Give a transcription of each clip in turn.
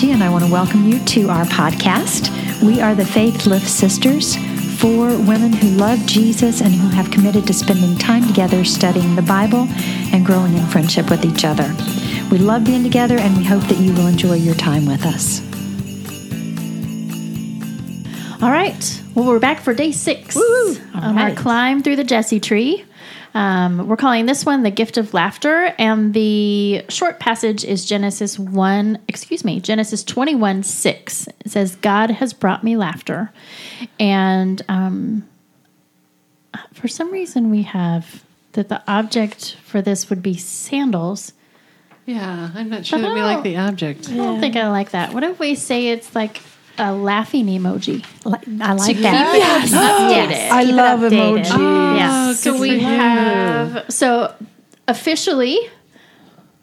Angie, and I want to welcome you to our podcast. We are the Faith Lift Sisters, four women who love Jesus and who have committed to spending time together studying the Bible and growing in friendship with each other. We love being together, and we hope that you will enjoy your time with us. All right. Well, we're back for day six Woo! on right. our climb through the Jesse tree. Um, we're calling this one the gift of laughter, and the short passage is Genesis one. Excuse me, Genesis twenty one six. It says, "God has brought me laughter," and um, for some reason we have that the object for this would be sandals. Yeah, I'm not sure that we like the object. I don't think I like that. What if we say it's like a laughing emoji? I like that. Yes. updated. I Keep it love updated. emoji. Yeah. Oh, So we have so officially,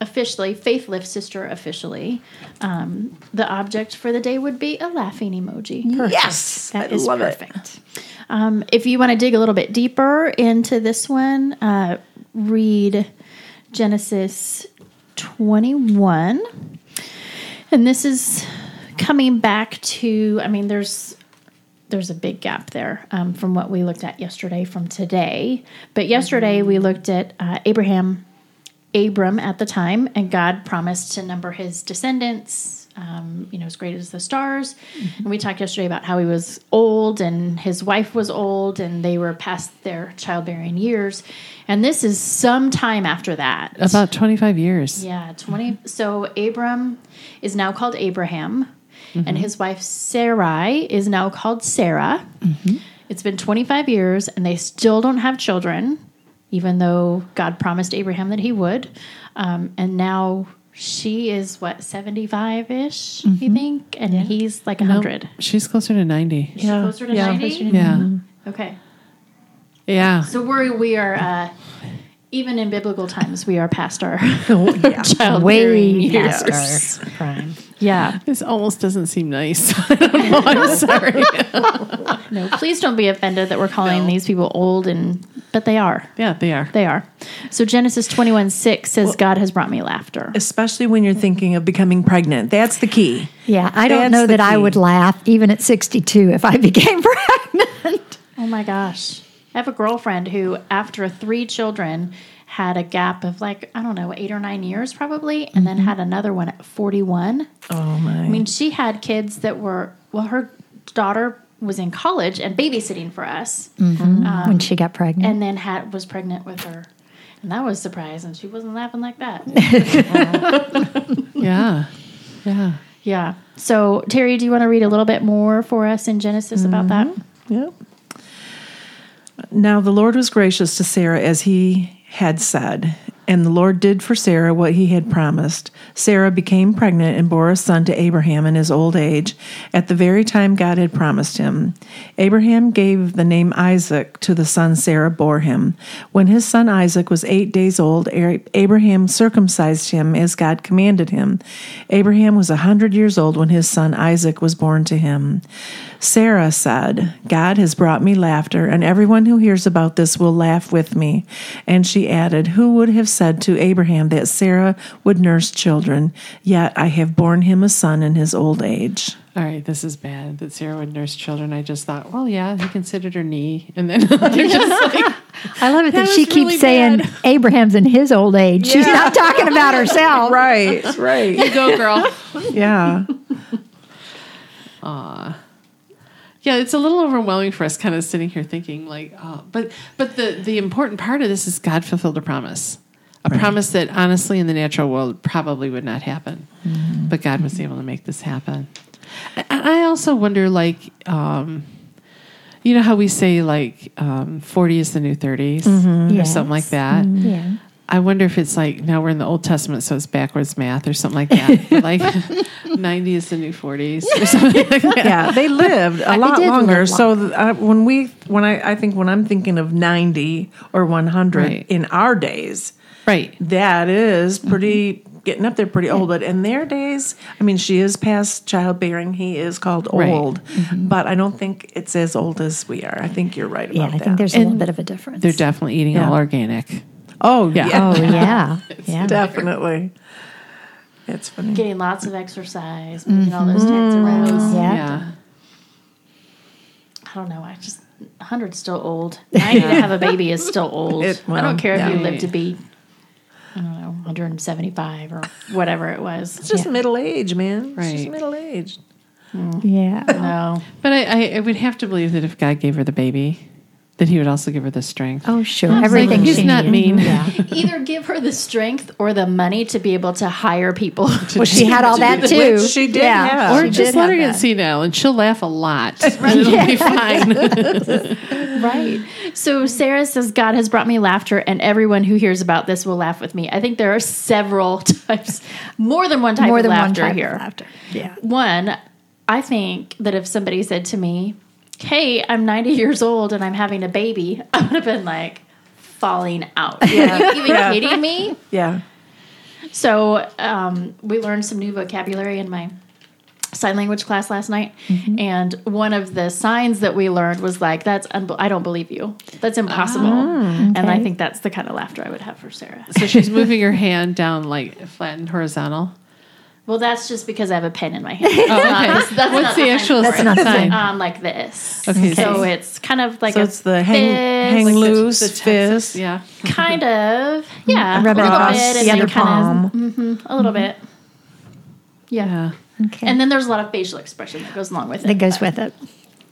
officially, Faith Lift Sister officially, um, the object for the day would be a laughing emoji. Yes, That I is love it. perfect. Um, if you want to dig a little bit deeper into this one, uh, read Genesis 21. And this is coming back to, I mean, there's there's a big gap there um, from what we looked at yesterday from today. But yesterday we looked at uh, Abraham, Abram at the time, and God promised to number his descendants, um, you know, as great as the stars. And we talked yesterday about how he was old and his wife was old and they were past their childbearing years. And this is some time after that. About 25 years. Yeah, 20. So Abram is now called Abraham, and his wife Sarai is now called Sarah. It's been 25 years, and they still don't have children, even though God promised Abraham that he would. Um, and now she is what, 75 ish, you think? And he's like 100. She's closer to 90. Is she closer to yeah. 90? Yeah. Okay. Yeah. So we're, we are, uh, even in biblical times, we are past our yeah. childbearing Way years. past our prime. Yeah. This almost doesn't seem nice. I don't know. I'm sorry. No, please don't be offended that we're calling No. these people old and but they are. yeah, they are. They are. So Genesis 21 6 says, God has brought me laughter. Especially when you're thinking of becoming pregnant. That's the key. Yeah, I don't That's know the that I would laugh even at 62 if I became pregnant. Oh my gosh. I have a girlfriend who, after three children, had a gap of like, I don't know, eight or nine years probably, and then mm-hmm. had another one at 41. Oh my. I mean, she had kids that were, well, her daughter was in college and babysitting for us, mm-hmm. um, when she got pregnant. and then had was pregnant with her. And that was surprising. She wasn't laughing like that. Yeah. Yeah. Yeah. So, Terry, do you want to read a little bit more for us in Genesis about mm-hmm. that? Yep. Now the Lord was gracious to Sarah as he had said, and the Lord did for Sarah what he had promised. Sarah became pregnant and bore a son to Abraham in his old age, at the very time God had promised him. Abraham gave the name Isaac to the son Sarah bore him. When his son Isaac was eight days old, Abraham circumcised him as God commanded him. Abraham was a hundred years old when his son Isaac was born to him. Sarah said, God has brought me laughter, and everyone who hears about this will laugh with me. And she added, Who would have said to Abraham that Sarah would nurse children? Yet I have borne him a son in his old age. All right, this is bad that Sarah would nurse children. I just thought, well, yeah, he considered her knee. And then you're just like, I love it that, That she keeps really saying bad. Abraham's in his old age. She's not talking about herself. Right, right. You go, girl. Yeah. Yeah, it's a little overwhelming for us kind of sitting here thinking like, oh, but but the the important part of this is God fulfilled a promise. A promise that honestly in the natural world probably would not happen. But God was able to make this happen. And I also wonder like um you know how we say like um, 40 is the new 30s or Yes. something like that. Yeah. I wonder if it's like now we're in the Old Testament, so it's backwards math or something like that. Like 90 is the new 40s or something like that. Yeah, they lived a lot longer. live So th- uh, when we, when I, I think when I'm thinking of 90 or 100 Right. in our days, Right. that is pretty mm-hmm. getting up there pretty old. But in their days, I mean, she is past childbearing. He is called Right. old, mm-hmm. but I don't think it's as old as we are. I think you're right about Yeah, I that. think there's a little bit of a difference. They're definitely eating Yeah. all organic. oh yeah, oh, yeah. yeah. definitely. That's funny. getting lots of exercise, making all those types of mm-hmm. rounds. Yeah. Yeah. I don't know. I just 100's still old. 90 to have a baby is still old. It- I don't care if you live to be, I don't know, 175 or whatever it was. It's just middle age, man. It's just Right. middle age. Mm. Yeah. No. But I, I, I would have to believe that if God gave her the baby, that He would also give her the strength. Oh, sure. Absolutely. Everything He's she not needed. mean. Yeah. Either give her the strength or the money to be able to hire people. Well, she had all that Which too. she did Yeah. have. Or She just did let have her get that. senile and she'll laugh a lot. and it'll be fine. right. So Sarah says, God has brought me laughter, and everyone who hears about this will laugh with me. I think there are several types, more than one type More of than one laughter type here. of laughter. Yeah. One, I think that if somebody said to me, Hey, I'm 90 years old and I'm having a baby, I would have been like falling out. Yeah. Are you even Yeah. kidding me? Yeah. So um, we learned some new vocabulary in my sign language class last night, Mm-hmm. and one of the signs that we learned was like, "That's unbe- I don't believe you. That's impossible." And I Ah, think that's the kind of laughter I would have for Sarah. So she's moving her hand down like flat and horizontal. Well, that's just because I have a pen in my hand. Oh, okay. That's What's the the actual That's not the sign? um, like this. Okay, so it's kind of like So a it's the hang, fist, hang like loose The Texas, fist. yeah. kind of, yeah, Rub a it little bit, the and then kind of palm. mhm, a little bit. Yeah. Yeah. Okay. and then there's a lot of facial expression that goes along with it. that goes but with it.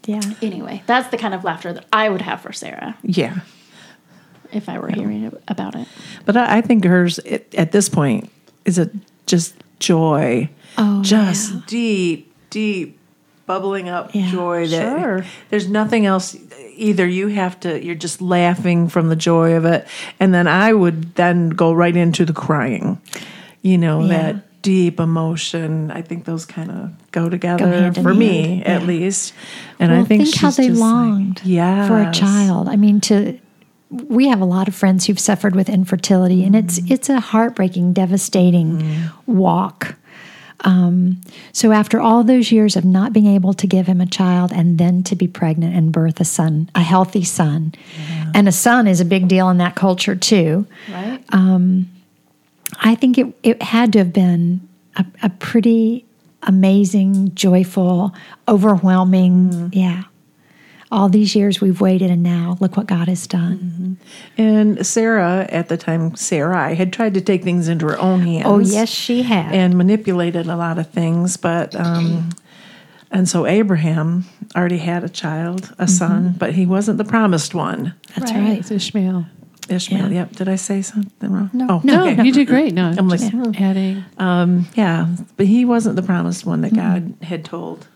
Yeah. Anyway, that's the kind of laughter that I would have for Sarah Yeah. if I were hearing about it. But I, I think hers at, at this point is a just joy. Oh, just deep, deep, bubbling up Yeah. joy that Sure. there's nothing else. Either you have to, you're just laughing from the joy of it, and then I would then go right into the crying. You know Yeah. that deep emotion. I think those kind of go together in for me, hand. at Yeah. least. And Well, I think, think how they just like, longed yeah, for a child. I mean, to we have a lot of friends who've suffered with infertility, and it's Mm-hmm. it's a heartbreaking, devastating walk. Um, so after all those years of not being able to give him a child, and then to be pregnant and birth a son, a healthy son, and a son is a big deal in that culture too. Right? I think it, it had to have been a, a pretty amazing, joyful, overwhelming. Yeah. All these years we've waited, and now look what God has done. And Sarah, at the time, Sarai had tried to take things into her own hands. Oh, yes, she had. and manipulated a lot of things. But um, and so Abraham already had a child, a son, but he wasn't the promised one. That's Right. right. It's Ishmael. Ishmael. Yeah. Yep. Did I say something wrong? No. Oh, No, okay. you did great. No, I'm like, just hmm. adding. Um, yeah, but he wasn't the promised one that God had told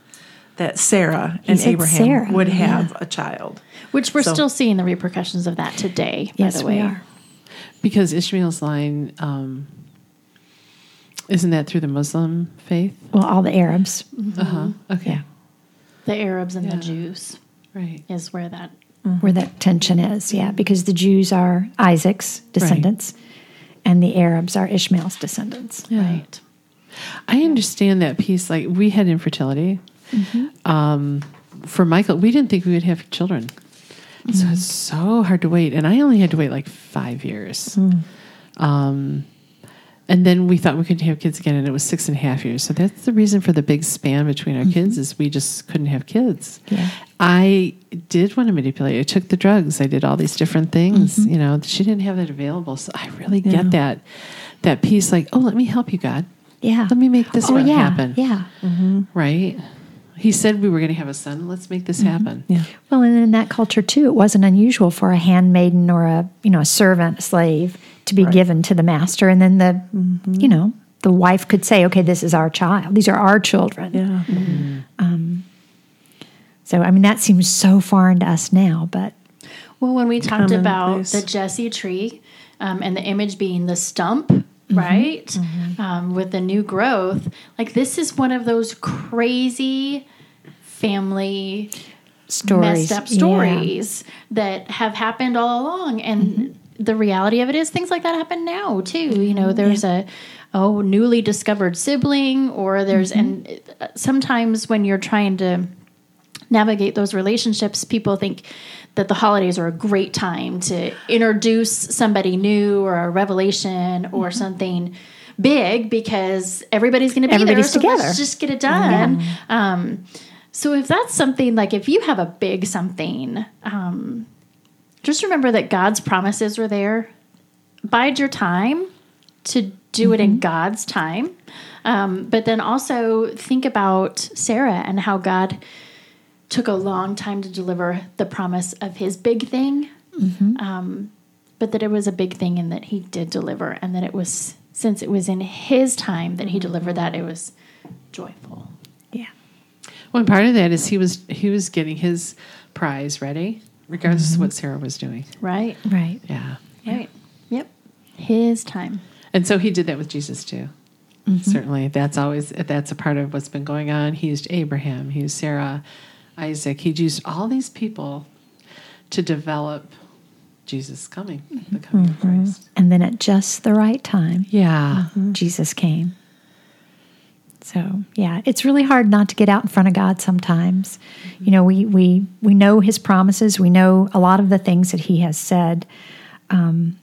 that Sarah and Abraham Sarah, would yeah. have a child. Which we're So- still seeing the repercussions of that today, Yes, by the we way. are. Because Ishmael's line, um, isn't that through the Muslim faith? Well, all the Arabs. Uh huh. Okay. Yeah. The Arabs and Yeah. the Jews Right. is where that Where that tension is, yeah, because the Jews are Isaac's descendants, and the Arabs are Ishmael's descendants. right. I understand that piece. Like we had infertility. Mm-hmm. Um, for Michael, we didn't think we would have children, so mm. it's so hard to wait. And I only had to wait like five years. Mm. Um, and then we thought we could have kids again, and it was six and a half years. So that's the reason for the big span between our kids mm-hmm. is we just couldn't have kids. Yeah. I did want to manipulate. I took the drugs. I did all these different things. Mm-hmm. You know, she didn't have that available. So I really Yeah. get that that piece. Like, oh, let me help you, God. Yeah. Let me make this oh, yeah. happen. Yeah. Right? He said we were going to have a son. Let's make this happen. Yeah. Well, and in that culture too, it wasn't unusual for a handmaiden or a you know a servant, a slave, to be given to the master, and then the you know the wife could say, "Okay, this is our child. These are our children." Yeah. Um. So I mean, that seems so foreign to us now, but Well, when we talked about Commonplace. the Jesse tree um, and the image being the stump, right, Um, with the new growth, like this is one of those crazy family stories, messed up yeah. stories that have happened all along. And the reality of it is things like that happen now too. You know there's a oh newly discovered sibling or there's and uh, sometimes when you're trying to navigate those relationships people think that the holidays are a great time to introduce somebody new or a revelation or something big because everybody's going to be Everybody's there. So together. let's just get it done. Um, so if that's something like if you have a big something, um, just remember that God's promises were there. Bide your time to do it in God's time. Um, but then also think about Sarah and how God took a long time to deliver the promise of his big thing. Mm-hmm. Um, but that it was a big thing and that he did deliver, and that it was, since it was in his time that he mm-hmm. delivered that, it was joyful. Yeah. Well, and part of that is he was he was getting his prize ready, regardless of mm-hmm. what Sarah was doing. Right? Right. Yeah. Right. Yep. His time. And so he did that with Jesus too. Certainly, that's always that's a part of what's been going on. He used Abraham, he used Sarah, Isaac. he'd used all these people to develop Jesus coming, the mm-hmm. coming of mm-hmm. Christ. And then at just the right time, Yeah, mm-hmm. Jesus came. So yeah, it's really hard not to get out in front of God sometimes. You know, we we we know His promises. We know a lot of the things that He has said, um,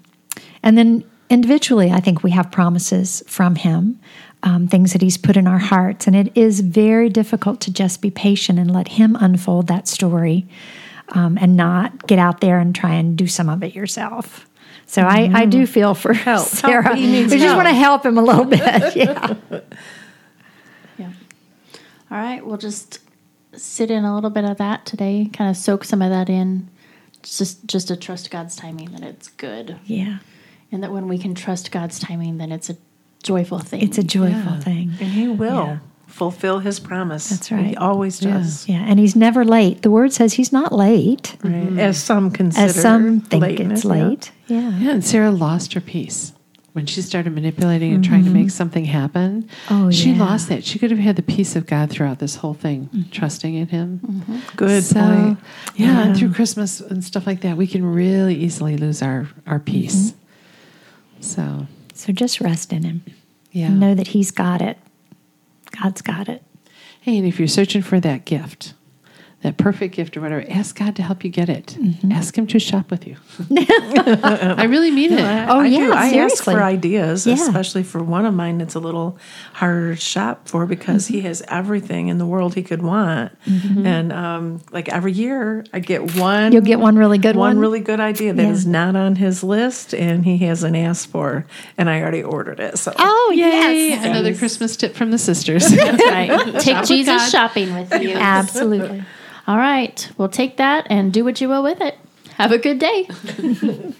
and then individually, I think we have promises from Him, um, things that He's put in our hearts, and it is very difficult to just be patient and let Him unfold that story, um, and not get out there and try and do some of it yourself. So I, I do feel for Help. Sarah. Help. We just want to help him a little bit. Yeah. Yeah. All right. We'll just sit in a little bit of that today, kind of soak some of that in. Just just to trust God's timing that it's good. Yeah. And that when we can trust God's timing, then it's a joyful thing. It's a joyful Yeah. thing. And he will Yeah. fulfill his promise. That's right. He always does. Yeah. And he's never late. The word says he's not late, Right. Mm-hmm. As some consider as some think lateness, it's late. Yeah. yeah. And Sarah lost her peace when she started manipulating and trying to mm-hmm. make something happen. Oh, yeah. she yeah. lost that. She could have had the peace of God throughout this whole thing, mm-hmm. trusting in Him. Good So, point. Yeah, and through Christmas and stuff like that, we can really easily lose our our peace. So, So just rest in him. yeah. And know that he's got it. God's got it. Hey, and if you're searching for that gift, that perfect gift or whatever, ask God to help you get it. Mm-hmm. Ask Him to shop with you. I really mean it. Oh, I yeah, do. I ask for ideas, Yeah. especially for one of mine that's a little harder to shop for because he mm-hmm. has everything in the world he could want. Mm-hmm. And um, like every year, I get one. You'll get one really good one one. really good idea that is Yeah. not on his list and he hasn't asked for, and I already ordered it. So Oh, Yay! yes. Another Christmas tip from the sisters. That's right. Take with Jesus God. shopping with you. Absolutely. All right. Well, take that and do what you will with it. Have a good day.